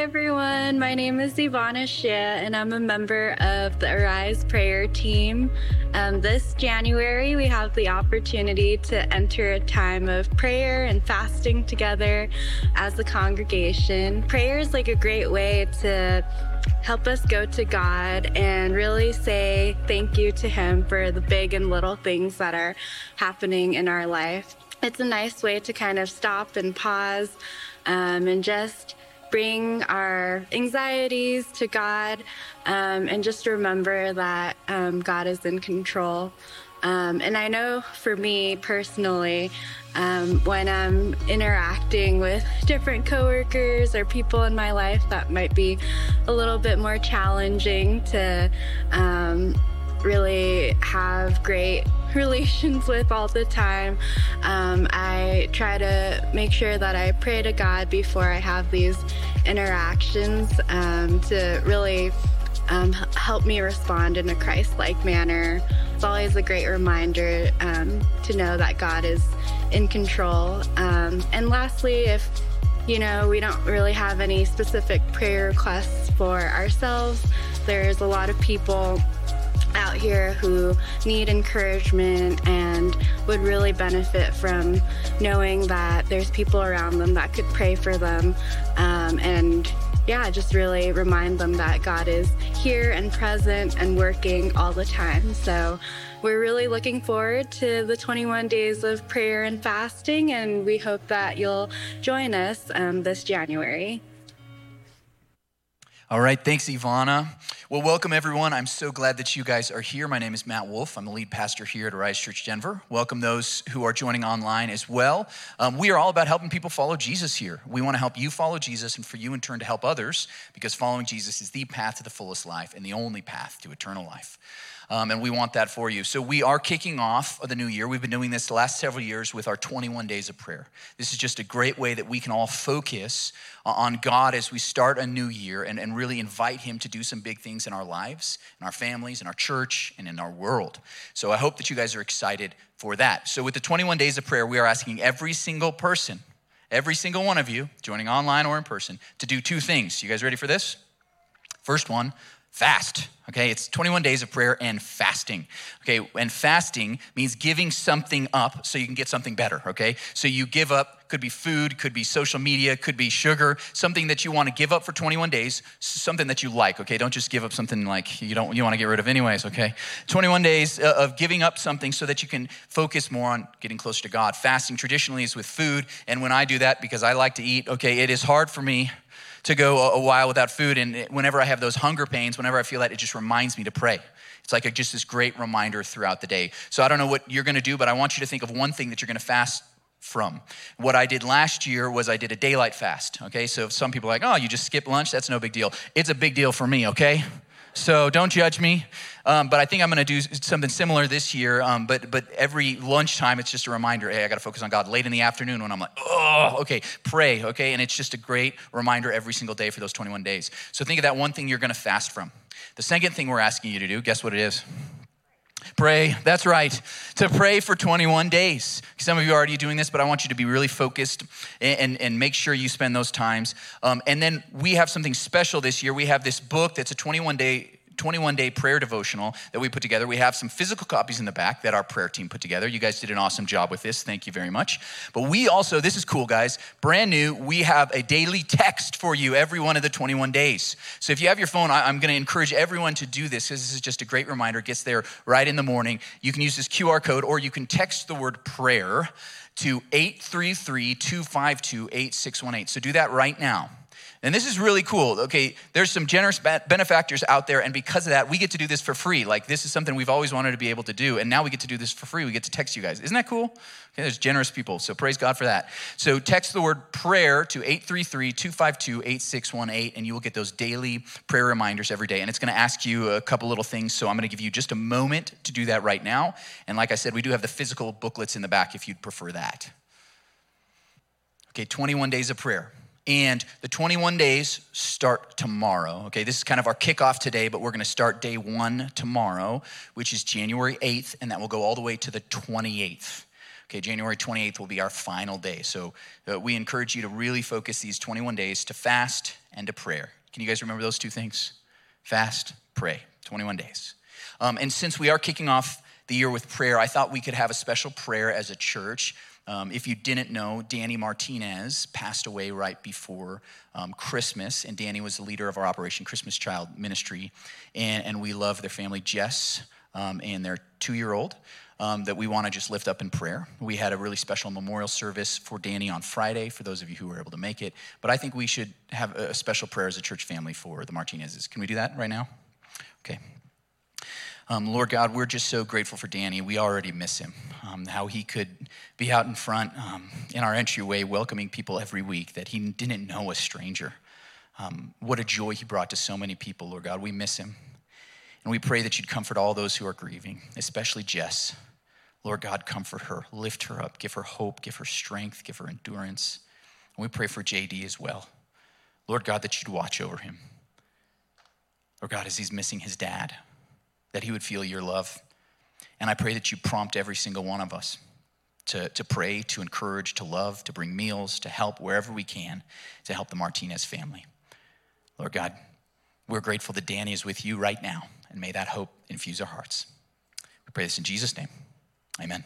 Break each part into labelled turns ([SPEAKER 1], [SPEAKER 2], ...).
[SPEAKER 1] Hi, everyone. My name is Ivana Shea, and I'm a member of the Arise Prayer Team. Um, this January, we have the opportunity to enter a time of prayer and fasting together as a congregation. Prayer is like a great way to help us go to God and really say thank you to Him for the big and little things that are happening in our life. It's a nice way to kind of stop and pause um, and just bring our anxieties to God um, and just remember that um, God is in control. Um, and I know for me personally, um, when I'm interacting with different coworkers or people in my life, that might be a little bit more challenging to um, really have great relations with all the time. Um, I try to make sure that I pray to God before I have these interactions um, to really um, help me respond in a Christ like manner. It's always a great reminder um, to know that God is in control. Um, and lastly, if you know, we don't really have any specific prayer requests for ourselves. There's a lot of people out here who need encouragement and would really benefit from knowing that there's people around them that could pray for them um, and yeah, just really remind them that God is here and present and working all the time. So we're really looking forward to the 21 days of prayer and fasting, and we hope that you'll join us um, this January.
[SPEAKER 2] All right, thanks, Ivana. Well, welcome everyone. I'm so glad that you guys are here. My name is Matt Wolf. I'm the lead pastor here at Arise Church Denver. Welcome those who are joining online as well. Um, we are all about helping people follow Jesus here. We want to help you follow Jesus and for you in turn to help others because following Jesus is the path to the fullest life and the only path to eternal life um, and we want that for you. So, we are kicking off the new year. We've been doing this the last several years with our 21 days of prayer. This is just a great way that we can all focus on God as we start a new year and, and really invite Him to do some big things in our lives, in our families, in our church, and in our world. So, I hope that you guys are excited for that. So, with the 21 days of prayer, we are asking every single person, every single one of you, joining online or in person, to do two things. You guys ready for this? First one, fast. Okay, it's 21 days of prayer and fasting. Okay, and fasting means giving something up so you can get something better. Okay, so you give up, could be food, could be social media, could be sugar, something that you want to give up for 21 days, something that you like. Okay, don't just give up something like you don't you want to get rid of anyways. Okay, 21 days uh, of giving up something so that you can focus more on getting closer to God. Fasting traditionally is with food, and when I do that because I like to eat, okay, it is hard for me to go a, while without food. And whenever I have those hunger pains, whenever I feel that, it just reminds me to pray. It's like a, just this great reminder throughout the day. So I don't know what you're gonna do, but I want you to think of one thing that you're gonna fast from. What I did last year was I did a daylight fast, okay? So some people are like, oh, you just skip lunch? That's no big deal. It's a big deal for me, okay? So don't judge me. Um, but I think I'm going to do something similar this year. Um, but but every lunchtime, it's just a reminder. Hey, I got to focus on God. Late in the afternoon, when I'm like, oh, okay, pray, okay, and it's just a great reminder every single day for those 21 days. So think of that one thing you're going to fast from. The second thing we're asking you to do, guess what it is? Pray, that's right, to pray for 21 days. Some of you are already doing this, but I want you to be really focused and, and, and make sure you spend those times. Um, and then we have something special this year. We have this book that's a 21 day 21 day prayer devotional that we put together. We have some physical copies in the back that our prayer team put together. You guys did an awesome job with this. Thank you very much. But we also, this is cool, guys, brand new, we have a daily text for you every one of the 21 days. So if you have your phone, I'm going to encourage everyone to do this because this is just a great reminder. It gets there right in the morning. You can use this QR code or you can text the word prayer to 833 252 8618. So do that right now. And this is really cool. Okay, there's some generous benefactors out there, and because of that, we get to do this for free. Like, this is something we've always wanted to be able to do, and now we get to do this for free. We get to text you guys. Isn't that cool? Okay, there's generous people, so praise God for that. So, text the word prayer to 833 252 8618, and you will get those daily prayer reminders every day. And it's to ask you a couple little things, so I'm to give you just a moment to do that right now. And like I said, we do have the physical booklets in the back if you'd prefer that. Okay, 21 days of prayer. And the 21 days start tomorrow. Okay, this is kind of our kickoff today, but we're going to start day one tomorrow, which is January 8th, and that will go all the way to the 28th. Okay, January 28th will be our final day. So uh, we encourage you to really focus these 21 days to fast and to prayer. Can you guys remember those two things? Fast, pray, 21 days. Um, and since we are kicking off the year with prayer, I thought we could have a special prayer as a church. Um, if you didn't know, Danny Martinez passed away right before um, Christmas, and Danny was the leader of our Operation Christmas Child Ministry, and, and we love their family, Jess, um, and their two year old. Um, that we want to just lift up in prayer. We had a really special memorial service for Danny on Friday, for those of you who were able to make it. But I think we should have a special prayer as a church family for the Martinezes. Can we do that right now? Okay. Um, Lord God, we're just so grateful for Danny. We already miss him. Um, how he could be out in front um, in our entryway welcoming people every week that he didn't know a stranger. Um, what a joy he brought to so many people, Lord God. We miss him. And we pray that you'd comfort all those who are grieving, especially Jess. Lord God, comfort her, lift her up, give her hope, give her strength, give her endurance. And we pray for JD as well. Lord God, that you'd watch over him. Lord God, as he's missing his dad, that he would feel your love. And I pray that you prompt every single one of us to, to pray, to encourage, to love, to bring meals, to help wherever we can to help the Martinez family. Lord God, we're grateful that Danny is with you right now, and may that hope infuse our hearts. We pray this in Jesus' name. Amen.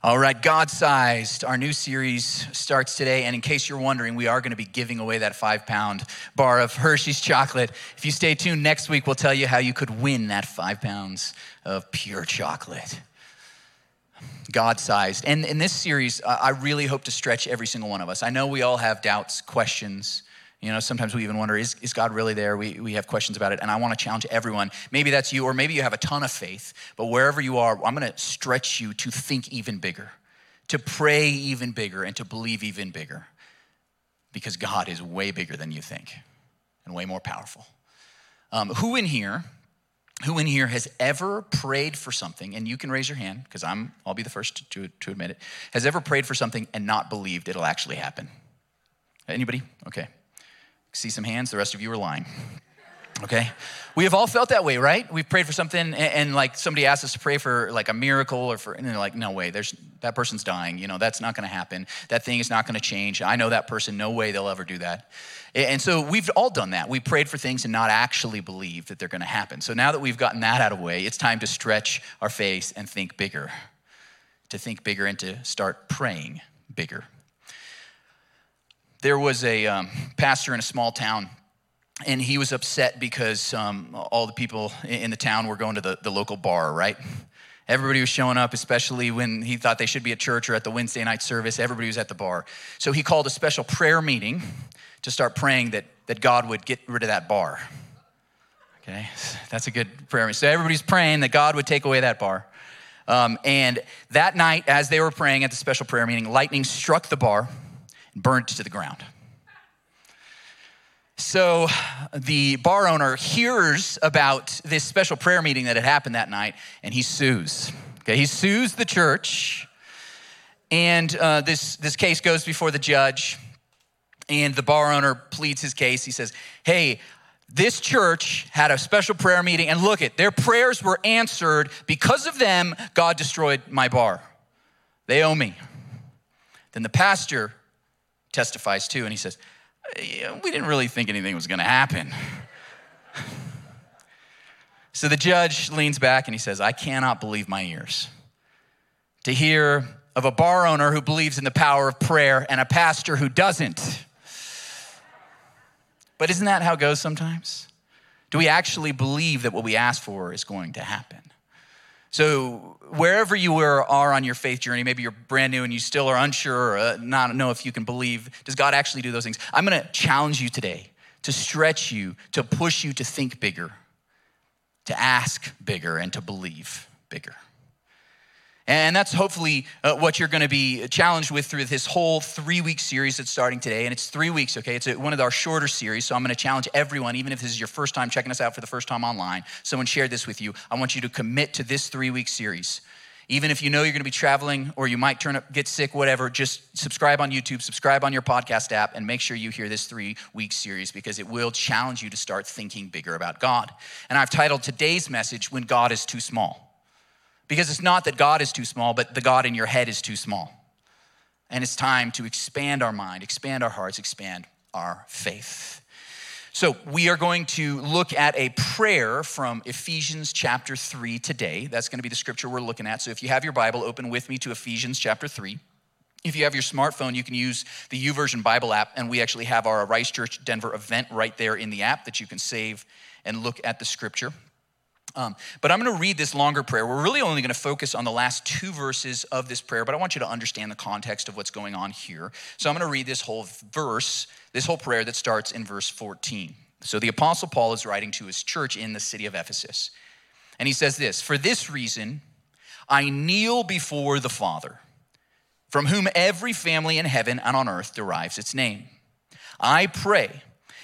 [SPEAKER 2] All right, God sized. Our new series starts today. And in case you're wondering, we are going to be giving away that five pound bar of Hershey's chocolate. If you stay tuned next week, we'll tell you how you could win that five pounds of pure chocolate. God sized. And in this series, I really hope to stretch every single one of us. I know we all have doubts, questions, you know, sometimes we even wonder, is, is God really there? We, we have questions about it. And I want to challenge everyone. Maybe that's you, or maybe you have a ton of faith, but wherever you are, I'm going to stretch you to think even bigger, to pray even bigger, and to believe even bigger. Because God is way bigger than you think and way more powerful. Um, who in here, who in here has ever prayed for something, and you can raise your hand, because I'm I'll be the first to, to admit it, has ever prayed for something and not believed it'll actually happen? Anybody? Okay. See some hands, the rest of you are lying. Okay? We have all felt that way, right? We've prayed for something and, and, like somebody asked us to pray for like a miracle or for, and they're like, no way, there's, that person's dying. You know, that's not gonna happen. That thing is not gonna change. I know that person, no way they'll ever do that. And so we've all done that. We prayed for things and not actually believe that they're gonna happen. So now that we've gotten that out of the way, it's time to stretch our faith and think bigger, to think bigger and to start praying bigger. There was a um, pastor in a small town, and he was upset because um, all the people in the town were going to the, the local bar, right? Everybody was showing up, especially when he thought they should be at church or at the Wednesday night service. Everybody was at the bar. So he called a special prayer meeting to start praying that, that God would get rid of that bar. Okay, that's a good prayer. meeting So everybody's praying that God would take away that bar. Um, and that night, as they were praying at the special prayer meeting, lightning struck the bar burnt to the ground. So the bar owner hears about this special prayer meeting that had happened that night, and he sues. Okay, he sues the church, and uh, this this case goes before the judge, and the bar owner pleads his case. He says, "Hey." This church had a special prayer meeting, and look at their prayers were answered. Because of them, God destroyed my bar. They owe me. Then the pastor testifies too, and he says, We didn't really think anything was going to happen. so the judge leans back and he says, I cannot believe my ears to hear of a bar owner who believes in the power of prayer and a pastor who doesn't. But isn't that how it goes sometimes? Do we actually believe that what we ask for is going to happen? So, wherever you are on your faith journey, maybe you're brand new and you still are unsure or uh, not know if you can believe, does God actually do those things? I'm gonna challenge you today to stretch you, to push you to think bigger, to ask bigger, and to believe bigger. And that's hopefully uh, what you're going to be challenged with through this whole three week series that's starting today. And it's three weeks, okay? It's a, one of our shorter series. So I'm going to challenge everyone, even if this is your first time checking us out for the first time online, someone shared this with you. I want you to commit to this three week series. Even if you know you're going to be traveling or you might turn up, get sick, whatever, just subscribe on YouTube, subscribe on your podcast app, and make sure you hear this three week series because it will challenge you to start thinking bigger about God. And I've titled today's message, When God is Too Small Because it's not that God is too small, but the God in your head is too small. And it's time to expand our mind, expand our hearts, expand our faith. So, we are going to look at a prayer from Ephesians chapter 3 today. That's going to be the scripture we're looking at. So, if you have your Bible, open with me to Ephesians chapter 3. If you have your smartphone, you can use the YouVersion Bible app, and we actually have Arise Church Denver event right there in the app that you can save and look at the scripture. Um, but I'm going to read this longer prayer. We're really only going to focus on the last two verses of this prayer, but I want you to understand the context of what's going on here. So I'm going to read this whole verse, this whole prayer that starts in verse 14. So the Apostle Paul is writing to his church in the city of Ephesus. And he says this For this reason, I kneel before the Father, from whom every family in heaven and on earth derives its name. I pray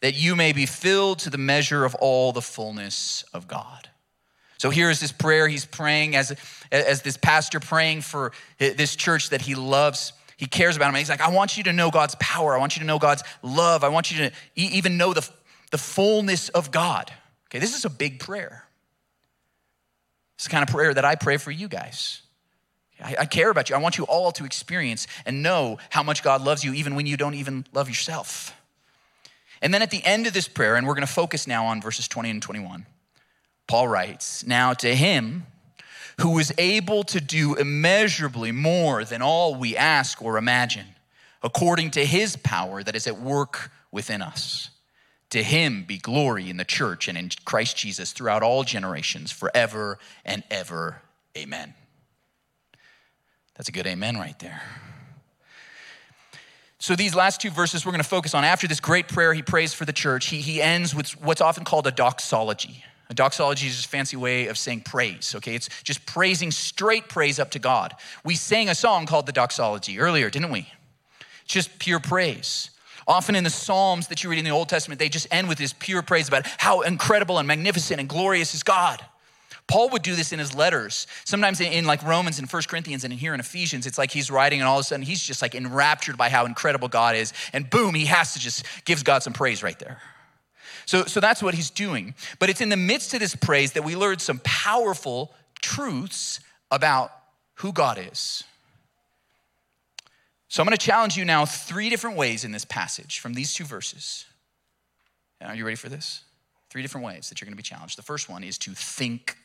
[SPEAKER 2] that you may be filled to the measure of all the fullness of God. So here is this prayer he's praying as, as this pastor praying for this church that he loves. He cares about him. He's like, I want you to know God's power. I want you to know God's love. I want you to even know the, the fullness of God. Okay, this is a big prayer. It's the kind of prayer that I pray for you guys. I, I care about you. I want you all to experience and know how much God loves you, even when you don't even love yourself. And then at the end of this prayer, and we're going to focus now on verses 20 and 21, Paul writes, Now to him who is able to do immeasurably more than all we ask or imagine, according to his power that is at work within us. To him be glory in the church and in Christ Jesus throughout all generations, forever and ever. Amen. That's a good amen right there. So, these last two verses we're going to focus on. After this great prayer he prays for the church, he, he ends with what's often called a doxology. A doxology is just a fancy way of saying praise, okay? It's just praising straight praise up to God. We sang a song called the doxology earlier, didn't we? It's just pure praise. Often in the Psalms that you read in the Old Testament, they just end with this pure praise about how incredible and magnificent and glorious is God. Paul would do this in his letters. Sometimes in, like Romans and First Corinthians and here in Ephesians, it's like he's writing and all of a sudden he's just like enraptured by how incredible God is. And boom, he has to just gives God some praise right there. So, so that's what he's doing. But it's in the midst of this praise that we learn some powerful truths about who God is. So I'm going to challenge you now three different ways in this passage from these two verses. Are you ready for this? Three different ways that you're going to be challenged. The first one is to think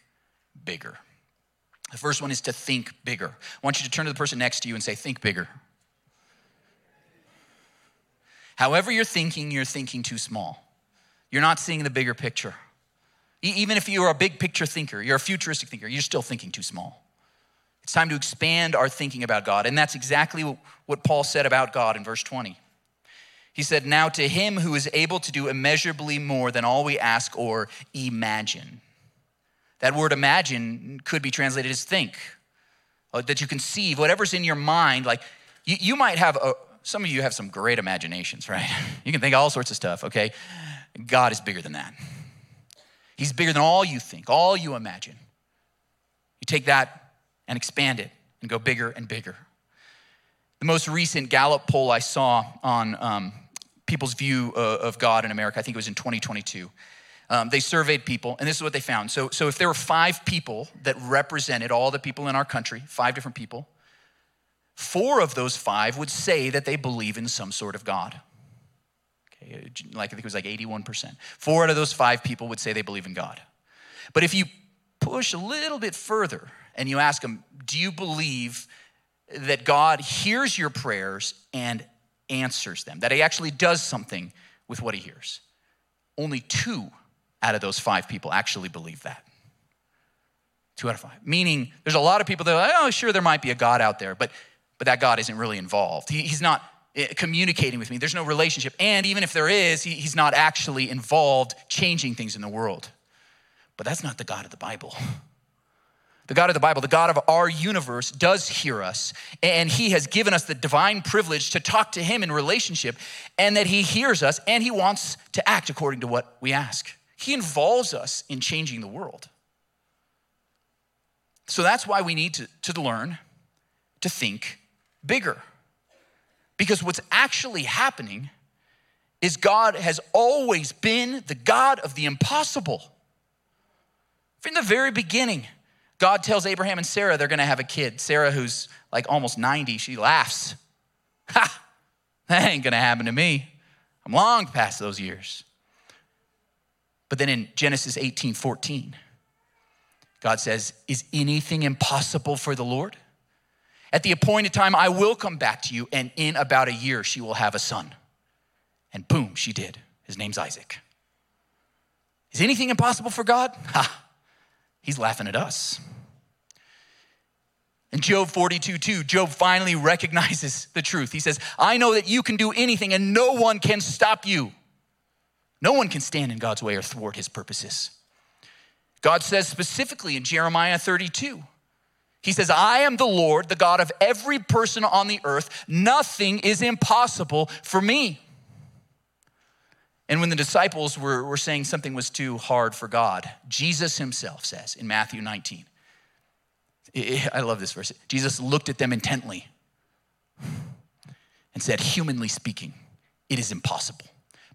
[SPEAKER 2] bigger. The first one is to think bigger. I want you to turn to the person next to you and say, Think bigger. However, you're thinking, you're thinking too small. You're not seeing the bigger picture. Even if you're a big picture thinker, you're a futuristic thinker, you're still thinking too small. It's time to expand our thinking about God. And that's exactly what Paul said about God in verse 20. He said, Now to him who is able to do immeasurably more than all we ask or imagine. That word imagine could be translated as think, uh, that you conceive, whatever's in your mind. Like you, you might have, a, some of you have some great imaginations, right? You can think all sorts of stuff, okay? God is bigger than that. He's bigger than all you think, all you imagine. You take that and expand it and go bigger and bigger. The most recent Gallup poll I saw on um, people's view uh, of God in America, I think it was in 2022 um, they surveyed people, and this is what they found. So, so if there were five people that represented all the people in our country, five different people, four of those five would say that they believe in some sort of God. Okay, like I think it was like 81%. Four out of those five people would say they believe in God. But if you push a little bit further and you ask them, do you believe that God hears your prayers and answers them? That he actually does something with what he hears? Only two out of those five people actually believe that. Two out of five. Meaning, there's a lot of people that are like, oh, sure, there might be a God out there, but, but that God isn't really involved. He, he's not eh, communicating with me. There's no relationship. And even if there is, he, he's not actually involved changing things in the world. But that's not the God of the Bible. the God of the Bible, the God of our universe, does hear us. And He has given us the divine privilege to talk to Him in relationship, and that He hears us and He wants to act according to what we ask. He involves us in changing the world. So that's why we need to, to learn to think bigger. Because what's actually happening is God has always been the God of the impossible. From the very beginning, God tells Abraham and Sarah they're gonna have a kid. Sarah, who's like almost 90, she laughs. Ha! That ain't gonna happen to me. I'm long past those years. But then in Genesis 18 14, God says, Is anything impossible for the Lord? At the appointed time, I will come back to you, and in about a year, she will have a son. And boom, she did. His name's Isaac. Is anything impossible for God? Ha! He's laughing at us. In Job 42 2, Job finally recognizes the truth. He says, I know that you can do anything and no one can stop you. No one can stand in God's way or thwart his purposes. God says specifically in Jeremiah 32, He says, I am the Lord, the God of every person on the earth. Nothing is impossible for me. And when the disciples were, were saying something was too hard for God, Jesus himself says in Matthew 19, I love this verse. Jesus looked at them intently and said, Humanly speaking, it is impossible.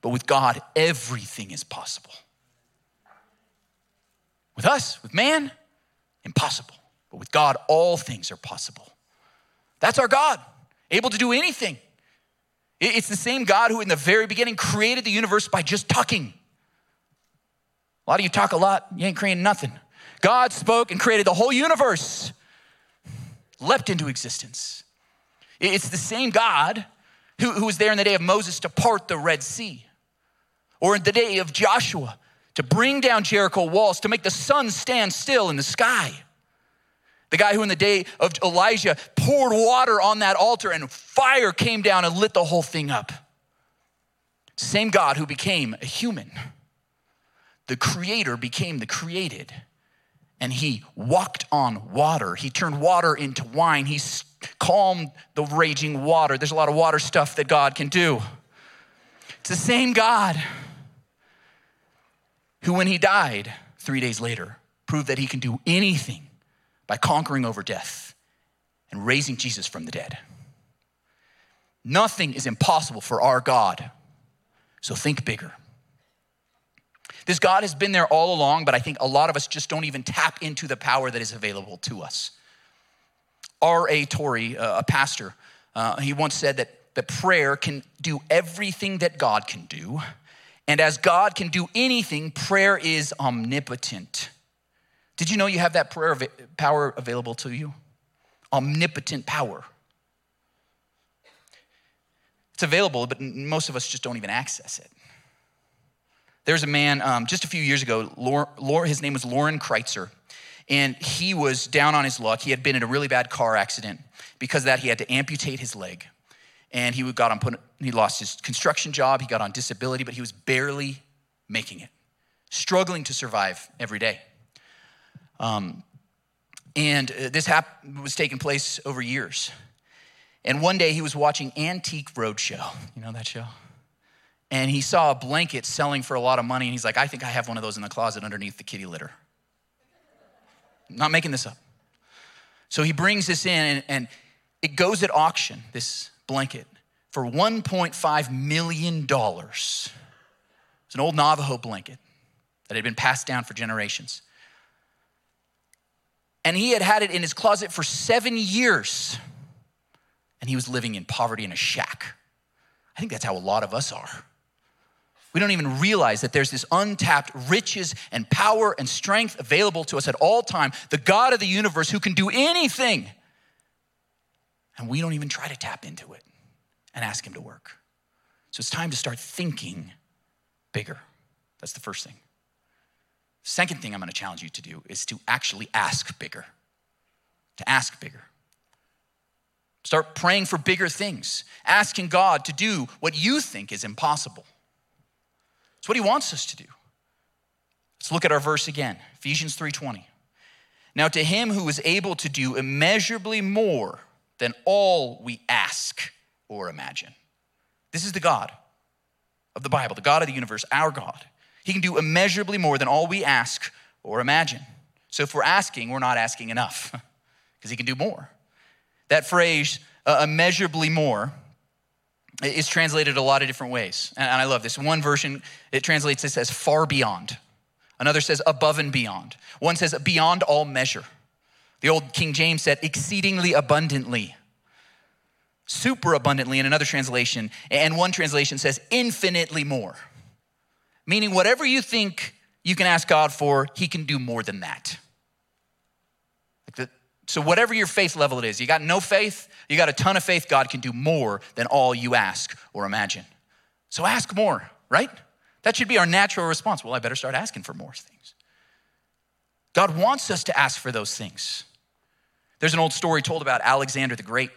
[SPEAKER 2] But with God, everything is possible. With us, with man, impossible. But with God, all things are possible. That's our God, able to do anything. It's the same God who, in the very beginning, created the universe by just talking. A lot of you talk a lot, you ain't creating nothing. God spoke and created the whole universe, leapt into existence. It's the same God who, who was there in the day of Moses to part the Red Sea, or in the day of Joshua to bring down Jericho walls, to make the sun stand still in the sky. The guy who, in the day of Elijah, poured water on that altar and fire came down and lit the whole thing up. Same God who became a human. The creator became the created. And he walked on water. He turned water into wine. He calmed the raging water. There's a lot of water stuff that God can do. It's the same God who, when he died three days later, proved that he can do anything by conquering over death and raising Jesus from the dead. Nothing is impossible for our God, so think bigger. This God has been there all along, but I think a lot of us just don't even tap into the power that is available to us. R.A. Torrey, uh, a pastor, uh, he once said that, that prayer can do everything that God can do. And as God can do anything, prayer is omnipotent. Did you know you have that prayer power available to you? Omnipotent power. It's available, but most of us just don't even access it. There's a man um, just a few years ago, his name was Loren Krytzer, and he was down on his luck. He had been in a really bad car accident. Because of that, he had to amputate his leg. And he got on put, he lost his construction job, he got on disability, but he was barely making it, struggling to survive every day. Um, and uh, this hap- was taking place over years. And one day he was watching Antique Roadshow. You know that show? And he saw a blanket selling for a lot of money. And he's like, I think I have one of those in the closet underneath the kitty litter. I'm not making this up. So he brings this in and, and it goes at auction, this blanket, for $1.5 million. It's an old Navajo blanket that had been passed down for generations. And he had had it in his closet for seven years. And he was living in poverty in a shack. I think that's how a lot of us are. We don't even realize that there's this untapped riches and power and strength available to us at all time. The God of the universe who can do anything. And we don't even try to tap into it and ask him to work. So it's time to start thinking bigger. That's the first thing. Second thing I'm going to challenge you to do is to actually ask bigger. To ask bigger. Start praying for bigger things, asking God to do what you think is impossible. It's what he wants us to do. Let's look at our verse again, Ephesians 3:20. Now, to him who is able to do immeasurably more than all we ask or imagine. This is the God of the Bible, the God of the universe, our God. He can do immeasurably more than all we ask or imagine. So if we're asking, we're not asking enough because he can do more. That phrase, uh, immeasurably more, is translated a lot of different ways. And I love this. One version, it translates this as far beyond. Another says above and beyond. One says beyond all measure. The old King James said exceedingly abundantly, super abundantly in another translation. And one translation says infinitely more. Meaning, whatever you think you can ask God for, He can do more than that. So, whatever your faith level it is, you got no faith, you got a ton of faith, God can do more than all you ask or imagine. So, ask more, right? That should be our natural response. Well, I better start asking for more things. God wants us to ask for those things. There's an old story told about Alexander the Great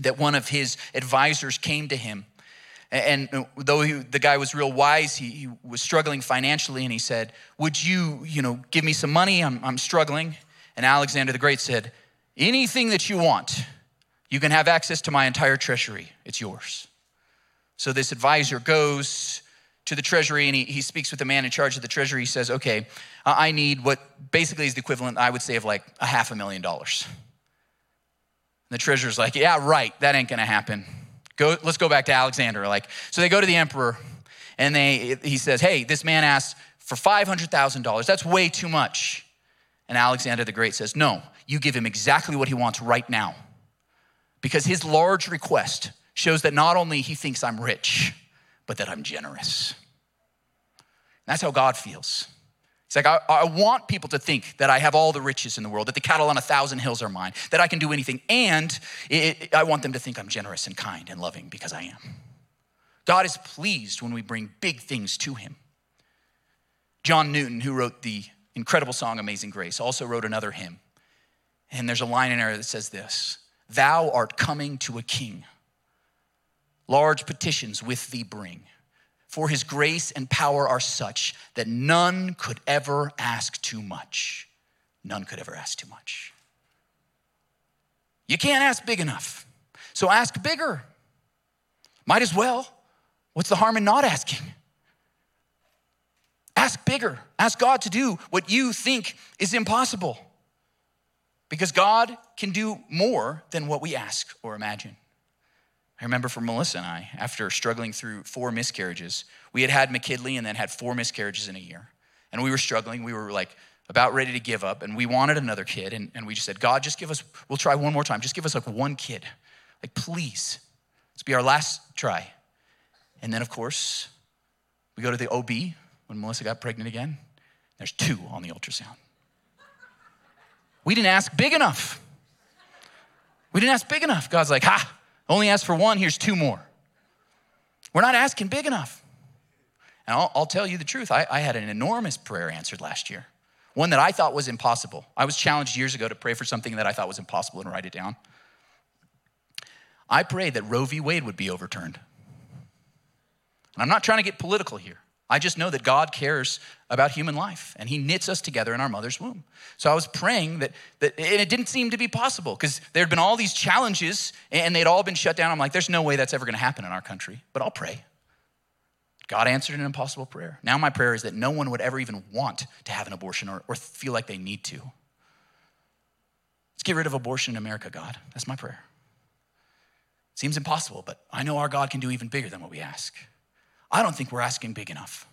[SPEAKER 2] that one of his advisors came to him. And uh, though he, the guy was real wise, he, he, was struggling financially, and he said, Would you, you know, give me some money? I'm, I'm struggling. And Alexander the Great said, Anything that you want, you can have access to my entire treasury. It's yours. So this advisor goes to the treasury and he, he speaks with the man in charge of the treasury. He says, Okay, I need what basically is the equivalent, I would say, of like a half a million dollars. The treasurer's like, Yeah, right, that ain't gonna happen. Go, let's go back to Alexander. Like, so they go to the emperor and they, he says, Hey, this man asked for $500,000. That's way too much. And Alexander the Great says, No, you give him exactly what he wants right now. Because his large request shows that not only he thinks I'm rich, but that I'm generous. That's how God feels. It's like, I, I, want people to think that I have all the riches in the world, that the cattle on a thousand hills are mine, that I can do anything. And it, it, I want them to think I'm generous and kind and loving because I am. God is pleased when we bring big things to Him. John Newton, who wrote the incredible song Amazing Grace, also wrote another hymn. And there's a line in there that says this Thou art coming to a king large petitions with thee bring. For his grace and power are such that none could ever ask too much. None could ever ask too much. You can't ask big enough. So ask bigger. Might as well. What's the harm in not asking? Ask bigger. Ask God to do what you think is impossible. Because God can do more than what we ask or imagine. I remember for Melissa and I, after struggling through four miscarriages, we had had McKinley and then had four miscarriages in a year. And we were struggling. We were like about ready to give up, and we wanted another kid. And, and we just said, God, just give us, we'll try one more time. Just give us like one kid. Like, please, let's be our last try. And then, of course, we go to the OB when Melissa got pregnant again. There's two on the ultrasound. We didn't ask big enough. We didn't ask big enough. God's like, ha, only asked for one, here's two more. We're not asking big enough. And I'll, I'll tell you the truth, I, I had an enormous prayer answered last year, one that I thought was impossible. I was challenged years ago to pray for something that I thought was impossible and write it down. I prayed that Roe v. Wade would be overturned. And I'm not trying to get political here. I just know that God cares about human life and He knits us together in our mother's womb. So I was praying that, that and it didn't seem to be possible because there had been all these challenges and they'd all been shut down. I'm like, there's no way that's ever going to happen in our country, but I'll pray. God answered an impossible prayer. Now my prayer is that no one would ever even want to have an abortion or, or feel like they need to. Let's get rid of abortion in America, God. That's my prayer. Seems impossible, but I know our God can do even bigger than what we ask. I don't think we're asking big enough.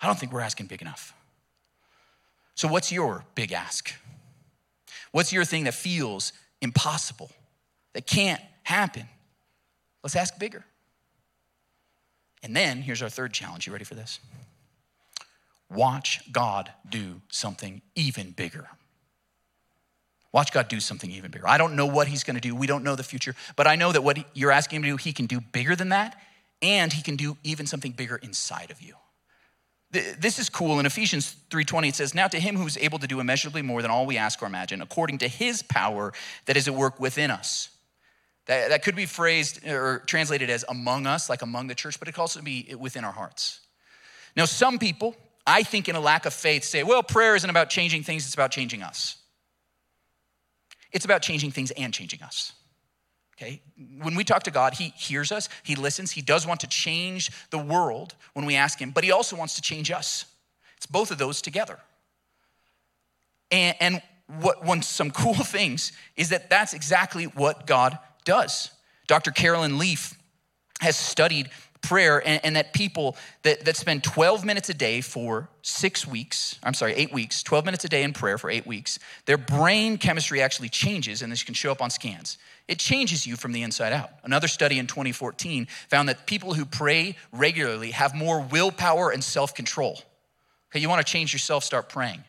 [SPEAKER 2] I don't think we're asking big enough. So, what's your big ask? What's your thing that feels impossible, that can't happen? Let's ask bigger. And then here's our third challenge. You ready for this? Watch God do something even bigger. Watch God do something even bigger. I don't know what He's gonna do. We don't know the future, but I know that what you're asking Him to do, He can do bigger than that, and he can do even something bigger inside of you. This is cool. In Ephesians 3:20 it says, "Now to him who is able to do immeasurably more than all we ask or imagine, according to his power that is at work within us." That, that could be phrased or translated as among us, like among the church, but it could also be within our hearts. Now, some people I think, in a lack of faith, say, well, prayer isn't about changing things, it's about changing us. It's about changing things and changing us. Okay? When we talk to God, He hears us, He listens, He does want to change the world when we ask Him, but He also wants to change us. It's both of those together. And, and what one some cool things is that that's exactly what God does. Dr. Caroline Leaf has studied prayer and, and, that people that, that spend 12 minutes a day for six weeks, I'm sorry, eight weeks, 12 minutes a day in prayer for eight weeks, their brain chemistry actually changes, and this can show up on scans. It changes you from the inside out. Another study in 2014 found that people who pray regularly have more willpower and self control. Okay, you want to change yourself, start praying.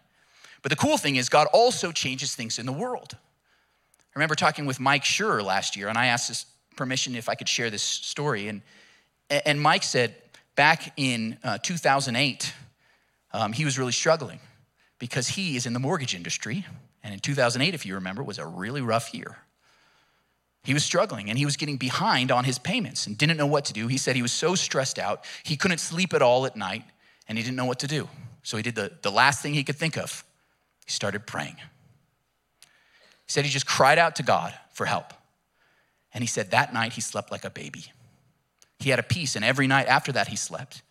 [SPEAKER 2] But the cool thing is, God also changes things in the world. I remember talking with Mike Schur last year, and I asked his permission if I could share this story. And, and Mike said back in uh, 2008, um, he was really struggling because he is in the mortgage industry. And in 2008, if you remember, was a really rough year. He was struggling and he was getting behind on his payments and didn't know what to do. He said he was so stressed out, he couldn't sleep at all at night and he didn't know what to do. So he did the, the last thing he could think of he started praying. He said he just cried out to God for help. And he said that night he slept like a baby. He had a peace, and every night after that he slept.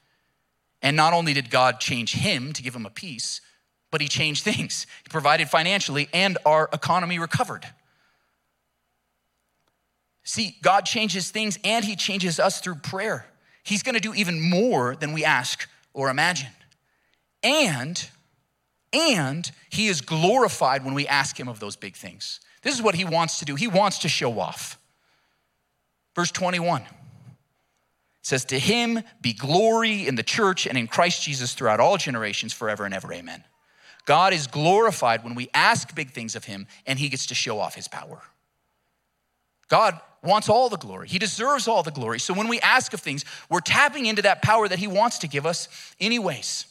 [SPEAKER 2] And not only did God change him to give him a peace, but he changed things. He provided financially, and our economy recovered. See, God changes things and he changes us through prayer. He's gonna do even more than we ask or imagine. And and he is glorified when we ask him of those big things. This is what he wants to do. He wants to show off. Verse 21 says, To him be glory in the church and in Christ Jesus throughout all generations, forever and ever. Amen. God is glorified when we ask big things of him and he gets to show off his power. God wants all the glory. He deserves all the glory. So when we ask of things, we're tapping into that power that he wants to give us anyways.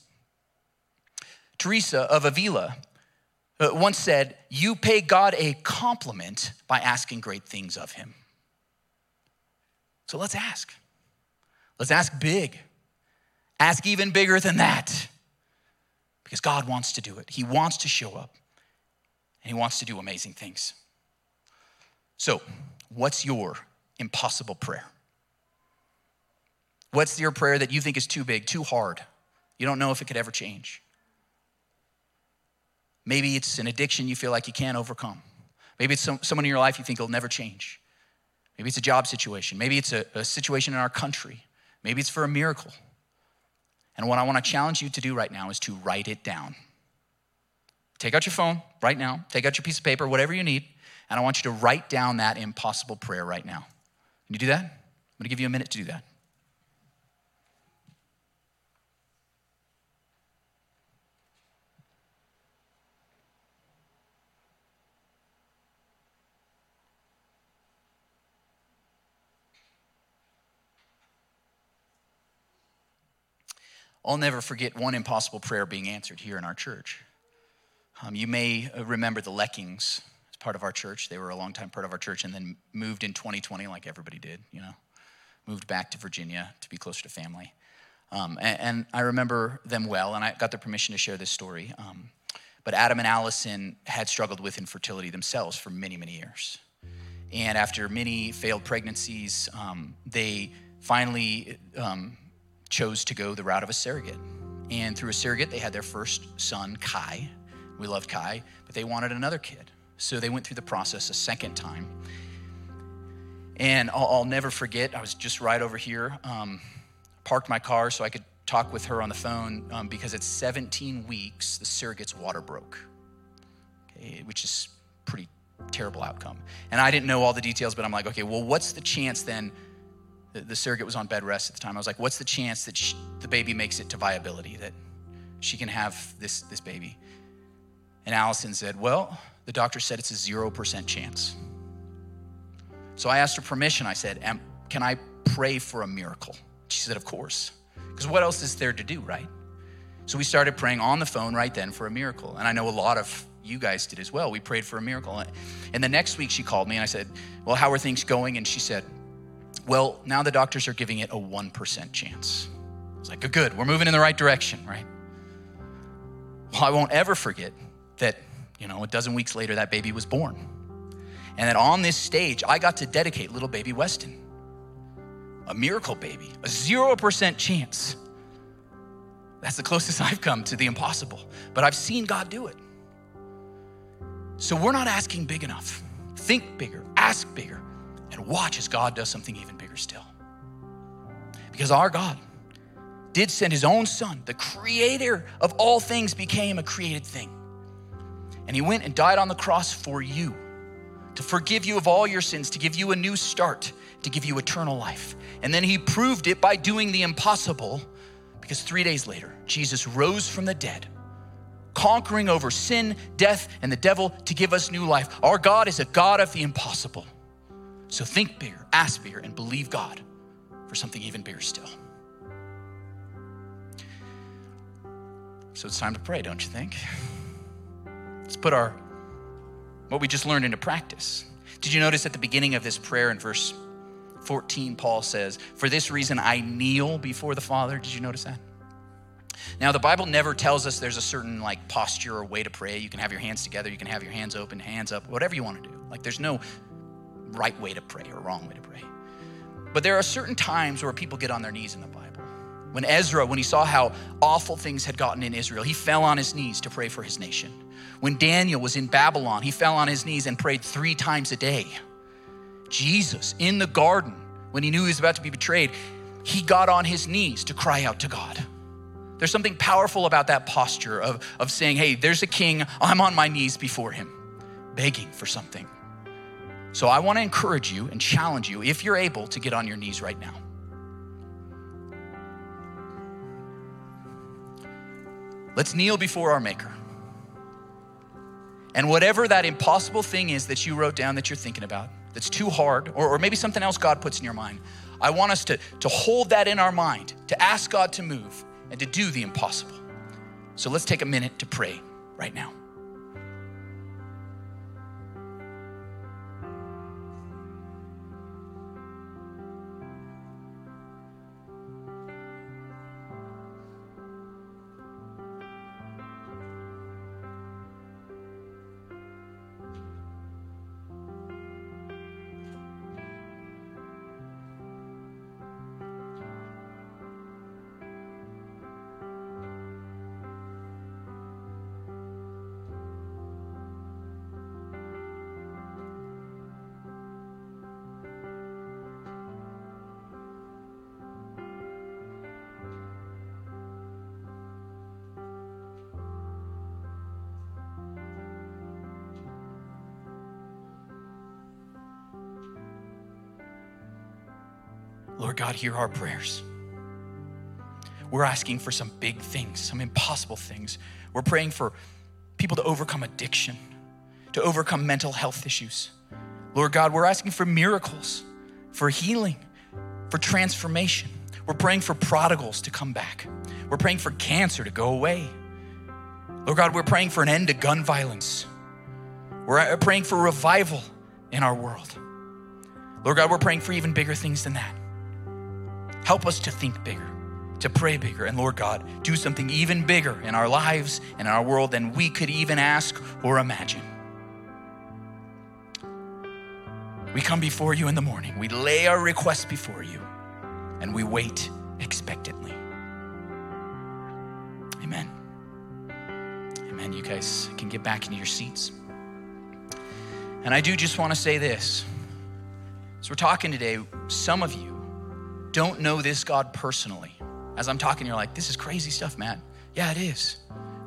[SPEAKER 2] Teresa of Avila uh, once said, You pay God a compliment by asking great things of him. So let's ask. Let's ask big. Ask even bigger than that. Because God wants to do it. He wants to show up. And He wants to do amazing things. So, what's your impossible prayer? What's your prayer that you think is too big, too hard? You don't know if it could ever change. Maybe it's an addiction you feel like you can't overcome. Maybe it's some, someone in your life you think will never change. Maybe it's a job situation. Maybe it's a, a situation in our country. Maybe it's for a miracle. And what I want to challenge you to do right now is to write it down. Take out your phone right now, take out your piece of paper, whatever you need, and I want you to write down that impossible prayer right now. Can you do that? I'm going to give you a minute to do that. I'll never forget one impossible prayer being answered here in our church. Um, you may uh, remember the Leckings as part of our church. They were a long time part of our church and then moved in 2020, like everybody did, you know, moved back to Virginia to be closer to family. Um, and, and, I remember them well, and I got their permission to share this story. Um, but Adam and Allison had struggled with infertility themselves for many, many years. And after many failed pregnancies, um, they finally um, chose to go the route of a surrogate. And through a surrogate, they had their first son, Kai. We loved Kai, but they wanted another kid. So they went through the process a second time. And I'll, I'll never forget, I was just right over here, um, parked my car so I could talk with her on the phone um, because at 17 weeks, the surrogate's water broke, okay, which is pretty terrible outcome. And I didn't know all the details, but I'm like, okay, well, what's the chance then the, surrogate was on bed rest at the time. I was like, what's the chance that she, the baby makes it to viability, that she can have this, this baby? And Allison said, well, the doctor said it's a 0% chance. So I asked her permission. I said, can I pray for a miracle? She said, of course. Because what else is there to do, right? So we started praying on the phone right then for a miracle. And I know a lot of you guys did as well. We prayed for a miracle. And the next week she called me and I said, Well, how are things going? And she said, well, now the doctors are giving it a 1% chance. It's like, good, we're moving in the right direction, right? Well, I won't ever forget that, you know, a dozen weeks later, that baby was born. And that on this stage, I got to dedicate little baby Weston, a miracle baby, a 0% chance. That's the closest I've come to the impossible, but I've seen God do it. So we're not asking big enough. Think bigger, ask bigger, and watch as God does something even bigger still. Because our God did send his own son, the creator of all things became a created thing. And he went and died on the cross for you to forgive you of all your sins, to give you a new start, to give you eternal life. And then he proved it by doing the impossible because three days later, Jesus rose from the dead, conquering over sin, death, and the devil to give us new life. Our God is a God of the impossible. So think bigger, ask bigger, and believe God for something even bigger still. So it's time to pray, don't you think? Let's put our what we just learned into practice. Did you notice at the beginning of this prayer in verse 14, Paul says, For this reason I kneel before the Father? Did you notice that? Now, the Bible never tells us there's a certain like posture or way to pray. You can have your hands together, you can have your hands open, hands up, whatever you want to do. Like, there's no right way to pray or wrong way to pray. But there are certain times where people get on their knees in the Bible. When Ezra, when he saw how awful things had gotten in Israel, he fell on his knees to pray for his nation. When Daniel was in Babylon, he fell on his knees and prayed three times a day. Jesus in the garden, when he knew he was about to be betrayed, he got on his knees to cry out to God. There's something powerful about that posture of, of saying, hey, there's a king, I'm on my knees before him, begging for something. So I want to encourage you and challenge you, if you're able, to get on your knees right now. Let's kneel before our Maker. And whatever that impossible thing is that you wrote down that you're thinking about, that's too hard, or, or maybe something else God puts in your mind, I want us to, to hold that in our mind, to ask God to move and to do the impossible. So let's take a minute to pray right now. God, hear our prayers. We're asking for some big things, some impossible things. We're praying for people to overcome addiction, to overcome mental health issues. Lord God, we're asking for miracles, for healing, for transformation. We're praying for prodigals to come back. We're praying for cancer to go away. Lord God, we're praying for an end to gun violence. We're praying for revival in our world. Lord God, we're praying for even bigger things than that. Help us to think bigger, to pray bigger, and Lord God, do something even bigger in our lives and in our world than we could even ask or imagine. We come before you in the morning, we lay our requests before you, and we wait expectantly. Amen. Amen. You guys can get back into your seats. And I do just want to say this. As we're talking today, some of you don't know this God personally. As I'm talking, you're like, this is crazy stuff, Matt. Yeah, it is.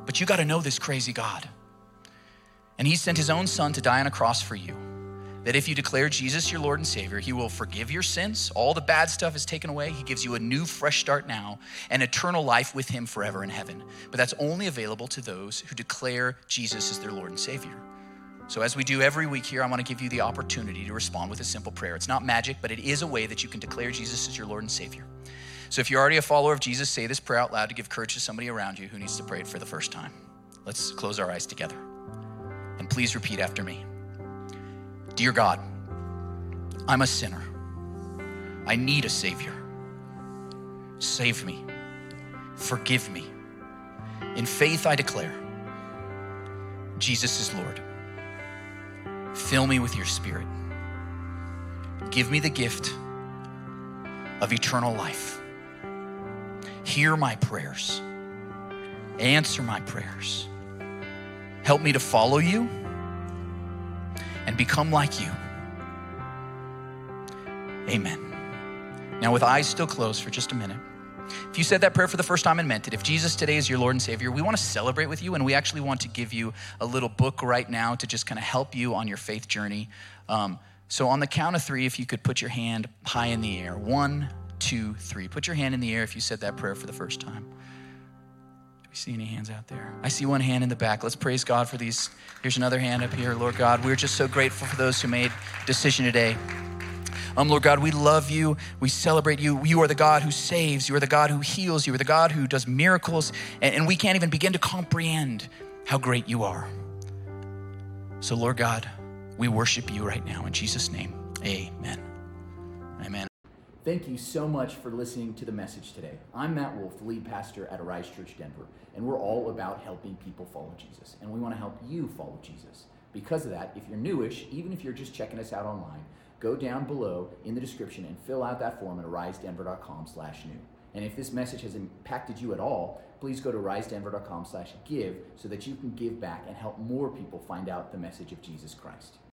[SPEAKER 2] But you got to know this crazy God. And He sent His own Son to die on a cross for you. That if you declare Jesus your Lord and Savior, He will forgive your sins. All the bad stuff is taken away. He gives you a new, fresh start now and eternal life with Him forever in heaven. But that's only available to those who declare Jesus as their Lord and Savior. So, as we do every week here, I want to give you the opportunity to respond with a simple prayer. It's not magic, but it is a way that you can declare Jesus as your Lord and Savior. So, if you're already a follower of Jesus, say this prayer out loud to give courage to somebody around you who needs to pray it for the first time. Let's close our eyes together. And please repeat after me Dear God, I'm a sinner. I need a Savior. Save me. Forgive me. In faith, I declare Jesus is Lord. Fill me with your spirit. Give me the gift of eternal life. Hear my prayers. Answer my prayers. Help me to follow you and become like you. Amen. Now, with eyes still closed for just a minute, if you said that prayer for the first time and meant it, if Jesus today is your Lord and Savior, we want to celebrate with you, and we actually want to give you a little book right now to just kind of help you on your faith journey. Um, so, on the count of three, if you could put your hand high in the air one, two, three. Put your hand in the air if you said that prayer for the first time. Do we see any hands out there? I see one hand in the back. Let's praise God for these. Here's another hand up here. Lord God, we're just so grateful for those who made decision today. Um, Lord God, we love you. We celebrate you. You are the God who saves. You are the God who heals. You are the God who does miracles. And, and we can't even begin to comprehend how great you are. So, Lord God, we worship you right now in Jesus' name. Amen. Amen. Thank you so much for listening to the message today. I'm Matt Wolf, lead pastor at Arise Church Denver, and we're all about helping people follow Jesus. And we want to help you follow Jesus. Because of that, if you're newish, even if you're just checking us out online, go down below in the description and fill out that form at arisedenver.com slash new. And if this message has impacted you at all, please go to arisedenver.com slash give so that you can give back and help more people find out the message of Jesus Christ.